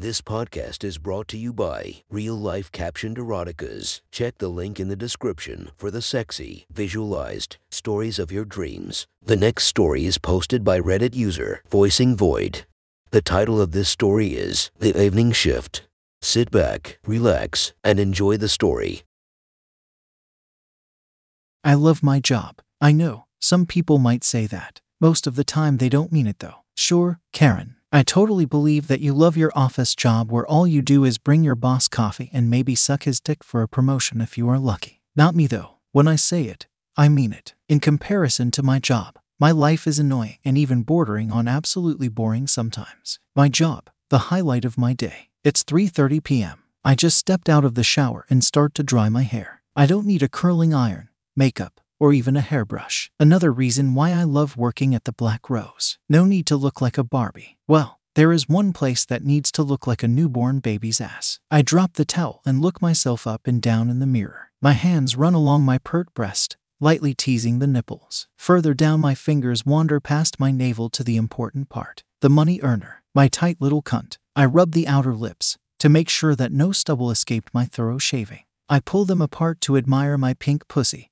This podcast is brought to you by Real Life Captioned Eroticas. Check the link in the description for the sexy, visualized stories of your dreams. The next story is posted by Reddit user Voicing Void. The title of this story is The Evening Shift. Sit back, relax, and enjoy the story. I love my job. I know, some people might say that. Most of the time, they don't mean it though. Sure, Karen, I totally believe that you love your office job where all you do is bring your boss coffee and maybe suck his dick for a promotion if you are lucky. Not me though. When I say it, I mean it. In comparison to my job, my life is annoying and even bordering on absolutely boring sometimes. My job, the highlight of my day. It's 3:30 p.m. I just stepped out of the shower and start to dry my hair. I don't need a curling iron, makeup, or even a hairbrush. Another reason why I love working at the Black Rose. No need to look like a Barbie. Well, there is one place that needs to look like a newborn baby's ass. I drop the towel and look myself up and down in the mirror. My hands run along my pert breast, lightly teasing the nipples. Further down, my fingers wander past my navel to the important part the money earner, my tight little cunt. I rub the outer lips to make sure that no stubble escaped my thorough shaving. I pull them apart to admire my pink pussy,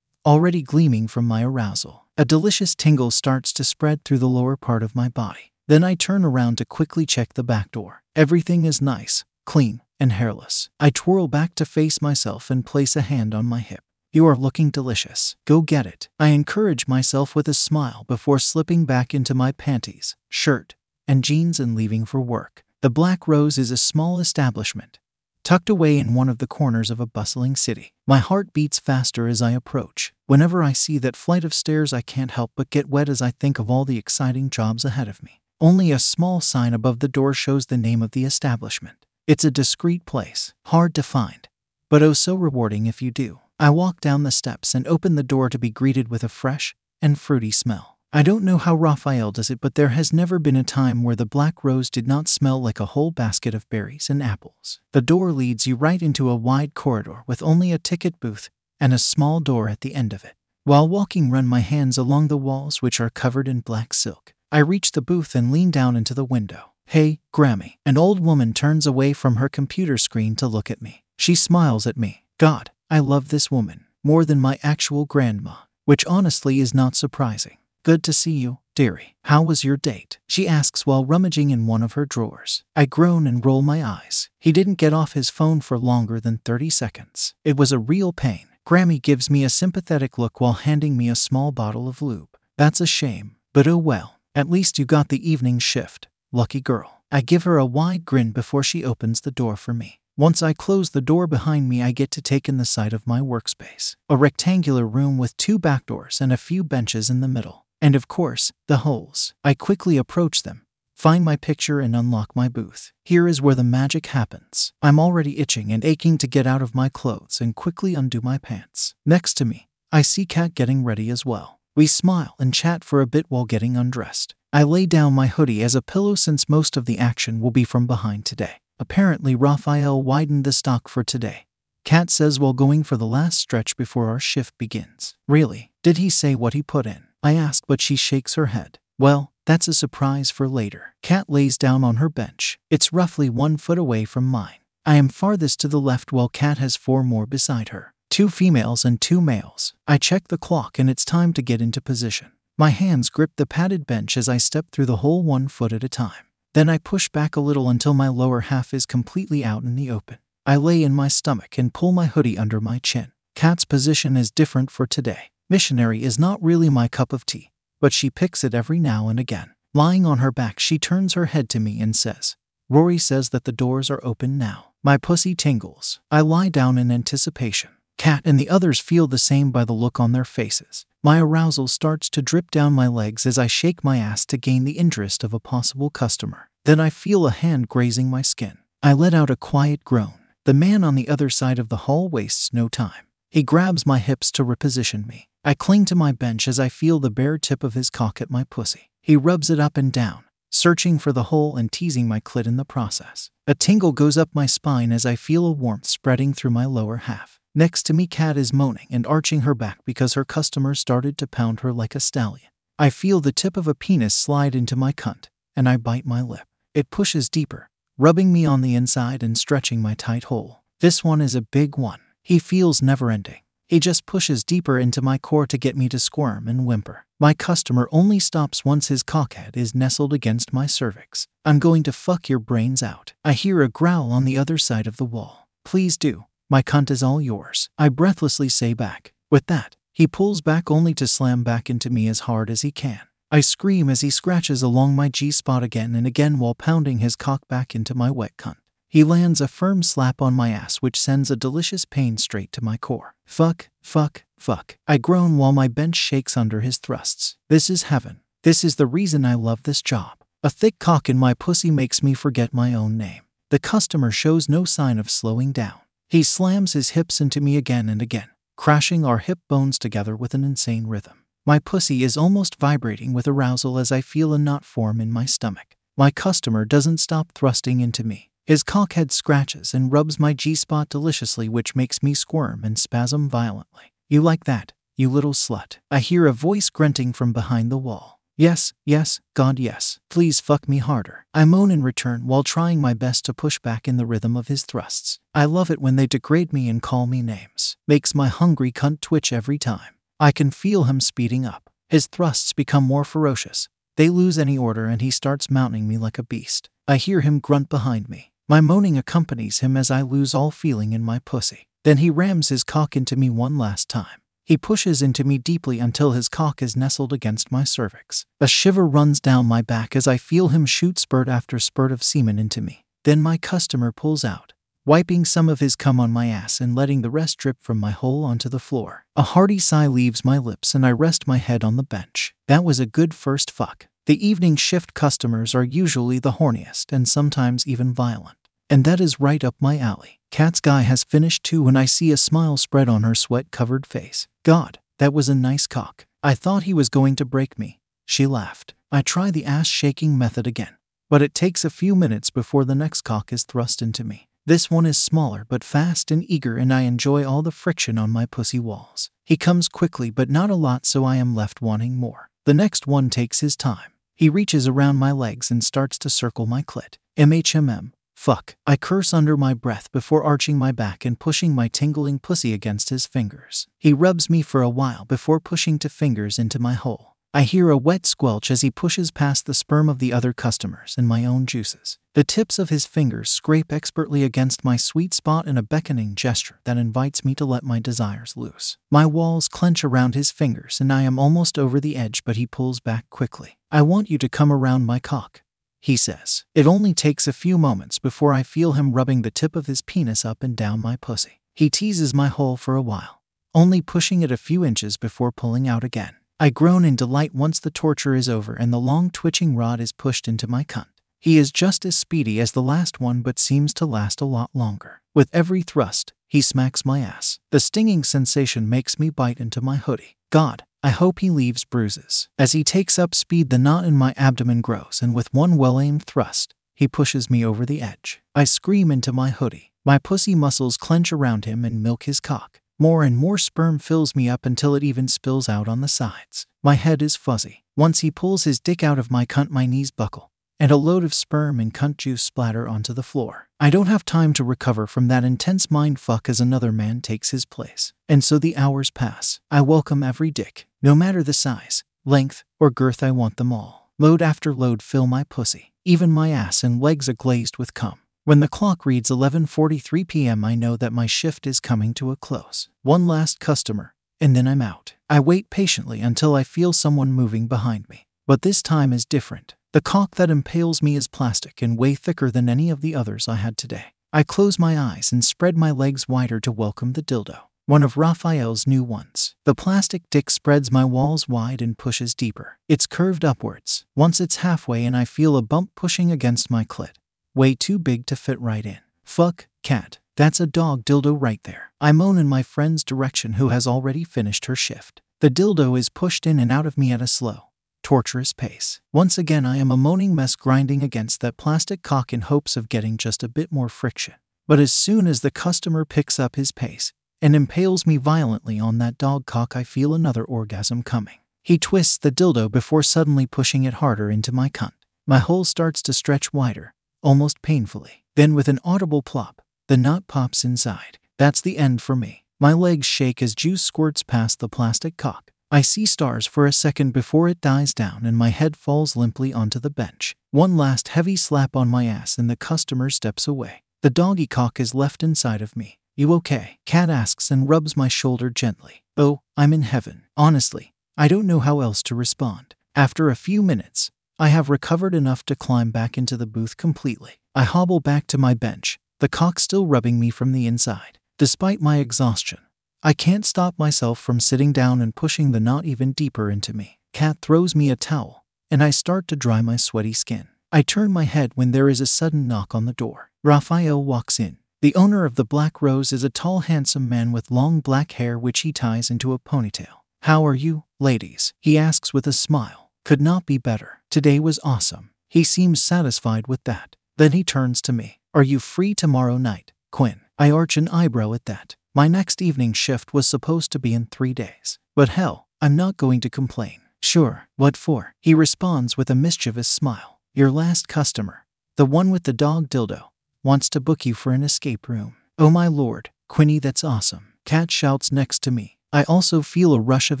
already gleaming from my arousal. A delicious tingle starts to spread through the lower part of my body. Then I turn around to quickly check the back door. Everything is nice, clean, and hairless. I twirl back to face myself and place a hand on my hip. You are looking delicious. Go get it. I encourage myself with a smile before slipping back into my panties, shirt, and jeans and leaving for work. The Black Rose is a small establishment, tucked away in one of the corners of a bustling city. My heart beats faster as I approach. Whenever I see that flight of stairs, I can't help but get wet as I think of all the exciting jobs ahead of me. Only a small sign above the door shows the name of the establishment. It's a discreet place, hard to find, but oh so rewarding if you do. I walk down the steps and open the door to be greeted with a fresh and fruity smell. I don't know how Raphael does it, but there has never been a time where the black rose did not smell like a whole basket of berries and apples. The door leads you right into a wide corridor with only a ticket booth and a small door at the end of it. While walking, run my hands along the walls, which are covered in black silk. I reach the booth and lean down into the window. Hey, Grammy. An old woman turns away from her computer screen to look at me. She smiles at me. God, I love this woman more than my actual grandma, which honestly is not surprising. Good to see you, dearie. How was your date? She asks while rummaging in one of her drawers. I groan and roll my eyes. He didn't get off his phone for longer than 30 seconds. It was a real pain. Grammy gives me a sympathetic look while handing me a small bottle of lube. That's a shame, but oh well. At least you got the evening shift. Lucky girl. I give her a wide grin before she opens the door for me. Once I close the door behind me, I get to take in the sight of my workspace a rectangular room with two back doors and a few benches in the middle. And of course, the holes. I quickly approach them, find my picture, and unlock my booth. Here is where the magic happens. I'm already itching and aching to get out of my clothes and quickly undo my pants. Next to me, I see Kat getting ready as well. We smile and chat for a bit while getting undressed. I lay down my hoodie as a pillow since most of the action will be from behind today. Apparently, Raphael widened the stock for today. Kat says while going for the last stretch before our shift begins. Really? Did he say what he put in? I ask, but she shakes her head. Well, that's a surprise for later. Kat lays down on her bench. It's roughly one foot away from mine. I am farthest to the left while Kat has four more beside her two females and two males. I check the clock and it's time to get into position. My hands grip the padded bench as I step through the hole one foot at a time. Then I push back a little until my lower half is completely out in the open. I lay in my stomach and pull my hoodie under my chin. Kat's position is different for today. Missionary is not really my cup of tea, but she picks it every now and again. Lying on her back, she turns her head to me and says, Rory says that the doors are open now. My pussy tingles. I lie down in anticipation. Kat and the others feel the same by the look on their faces. My arousal starts to drip down my legs as I shake my ass to gain the interest of a possible customer. Then I feel a hand grazing my skin. I let out a quiet groan. The man on the other side of the hall wastes no time. He grabs my hips to reposition me. I cling to my bench as I feel the bare tip of his cock at my pussy. He rubs it up and down, searching for the hole and teasing my clit in the process. A tingle goes up my spine as I feel a warmth spreading through my lower half. Next to me, Kat is moaning and arching her back because her customer started to pound her like a stallion. I feel the tip of a penis slide into my cunt, and I bite my lip. It pushes deeper, rubbing me on the inside and stretching my tight hole. This one is a big one. He feels never ending. He just pushes deeper into my core to get me to squirm and whimper. My customer only stops once his cockhead is nestled against my cervix. I'm going to fuck your brains out. I hear a growl on the other side of the wall. Please do. My cunt is all yours. I breathlessly say back. With that, he pulls back only to slam back into me as hard as he can. I scream as he scratches along my G spot again and again while pounding his cock back into my wet cunt. He lands a firm slap on my ass, which sends a delicious pain straight to my core. Fuck, fuck, fuck. I groan while my bench shakes under his thrusts. This is heaven. This is the reason I love this job. A thick cock in my pussy makes me forget my own name. The customer shows no sign of slowing down. He slams his hips into me again and again, crashing our hip bones together with an insane rhythm. My pussy is almost vibrating with arousal as I feel a knot form in my stomach. My customer doesn't stop thrusting into me. His cockhead scratches and rubs my G spot deliciously, which makes me squirm and spasm violently. You like that, you little slut? I hear a voice grunting from behind the wall. Yes, yes, God, yes. Please fuck me harder. I moan in return while trying my best to push back in the rhythm of his thrusts. I love it when they degrade me and call me names. Makes my hungry cunt twitch every time. I can feel him speeding up. His thrusts become more ferocious. They lose any order and he starts mounting me like a beast. I hear him grunt behind me. My moaning accompanies him as I lose all feeling in my pussy. Then he rams his cock into me one last time. He pushes into me deeply until his cock is nestled against my cervix. A shiver runs down my back as I feel him shoot spurt after spurt of semen into me. Then my customer pulls out, wiping some of his cum on my ass and letting the rest drip from my hole onto the floor. A hearty sigh leaves my lips and I rest my head on the bench. That was a good first fuck. The evening shift customers are usually the horniest and sometimes even violent. And that is right up my alley. Kat's guy has finished too and I see a smile spread on her sweat covered face. God, that was a nice cock. I thought he was going to break me. She laughed. I try the ass shaking method again, but it takes a few minutes before the next cock is thrust into me. This one is smaller but fast and eager, and I enjoy all the friction on my pussy walls. He comes quickly, but not a lot, so I am left wanting more. The next one takes his time. He reaches around my legs and starts to circle my clit. MHMM. Fuck. I curse under my breath before arching my back and pushing my tingling pussy against his fingers. He rubs me for a while before pushing two fingers into my hole. I hear a wet squelch as he pushes past the sperm of the other customers and my own juices. The tips of his fingers scrape expertly against my sweet spot in a beckoning gesture that invites me to let my desires loose. My walls clench around his fingers and I am almost over the edge, but he pulls back quickly. I want you to come around my cock, he says. It only takes a few moments before I feel him rubbing the tip of his penis up and down my pussy. He teases my hole for a while, only pushing it a few inches before pulling out again. I groan in delight once the torture is over and the long twitching rod is pushed into my cunt. He is just as speedy as the last one but seems to last a lot longer. With every thrust, he smacks my ass. The stinging sensation makes me bite into my hoodie. God, I hope he leaves bruises. As he takes up speed, the knot in my abdomen grows, and with one well aimed thrust, he pushes me over the edge. I scream into my hoodie. My pussy muscles clench around him and milk his cock. More and more sperm fills me up until it even spills out on the sides. My head is fuzzy. Once he pulls his dick out of my cunt, my knees buckle, and a load of sperm and cunt juice splatter onto the floor. I don't have time to recover from that intense mind fuck as another man takes his place. And so the hours pass. I welcome every dick, no matter the size, length, or girth, I want them all. Load after load fill my pussy. Even my ass and legs are glazed with cum. When the clock reads 11:43 p.m., I know that my shift is coming to a close. One last customer, and then I'm out. I wait patiently until I feel someone moving behind me. But this time is different. The cock that impales me is plastic and way thicker than any of the others I had today. I close my eyes and spread my legs wider to welcome the dildo, one of Raphael's new ones. The plastic dick spreads my walls wide and pushes deeper. It's curved upwards. Once it's halfway and I feel a bump pushing against my clit way too big to fit right in. Fuck, Kat. That's a dog dildo right there. I moan in my friend's direction who has already finished her shift. The dildo is pushed in and out of me at a slow, torturous pace. Once again, I am a moaning mess grinding against that plastic cock in hopes of getting just a bit more friction. But as soon as the customer picks up his pace and impales me violently on that dog cock, I feel another orgasm coming. He twists the dildo before suddenly pushing it harder into my cunt. My hole starts to stretch wider, almost painfully. Then, with an audible plop, the knot pops inside. That's the end for me. My legs shake as juice squirts past the plastic cock. I see stars for a second before it dies down and my head falls limply onto the bench. One last heavy slap on my ass and the customer steps away. The doggy cock is left inside of me. You okay? Kat asks and rubs my shoulder gently. Oh, I'm in heaven. Honestly, I don't know how else to respond. After a few minutes, I have recovered enough to climb back into the booth completely. I hobble back to my bench, the cock still rubbing me from the inside. Despite my exhaustion, I can't stop myself from sitting down and pushing the knot even deeper into me. Kat throws me a towel, and I start to dry my sweaty skin. I turn my head when there is a sudden knock on the door. Raphael walks in. The owner of the Black Rose is a tall, handsome man with long black hair which he ties into a ponytail. How are you, ladies? He asks with a smile. Could not be better. Today was awesome. He seems satisfied with that. Then he turns to me. Are you free tomorrow night, Quinn? I arch an eyebrow at that. My next evening shift was supposed to be in three days. But hell, I'm not going to complain. Sure, what for? He responds with a mischievous smile. Your last customer, the one with the dog dildo, wants to book you for an escape room. Oh my lord, Quinny, that's awesome. Kat shouts next to me. I also feel a rush of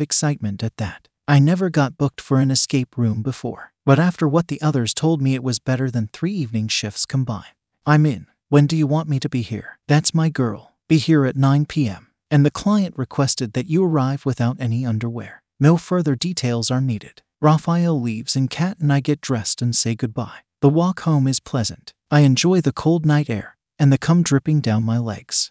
excitement at that. I never got booked for an escape room before, but after what the others told me, it was better than three evening shifts combined. I'm in. When do you want me to be here? That's my girl. Be here at 9 p.m. And the client requested that you arrive without any underwear. No further details are needed. Raphael leaves and Kat and I get dressed and say goodbye. The walk home is pleasant. I enjoy the cold night air and the cum dripping down my legs.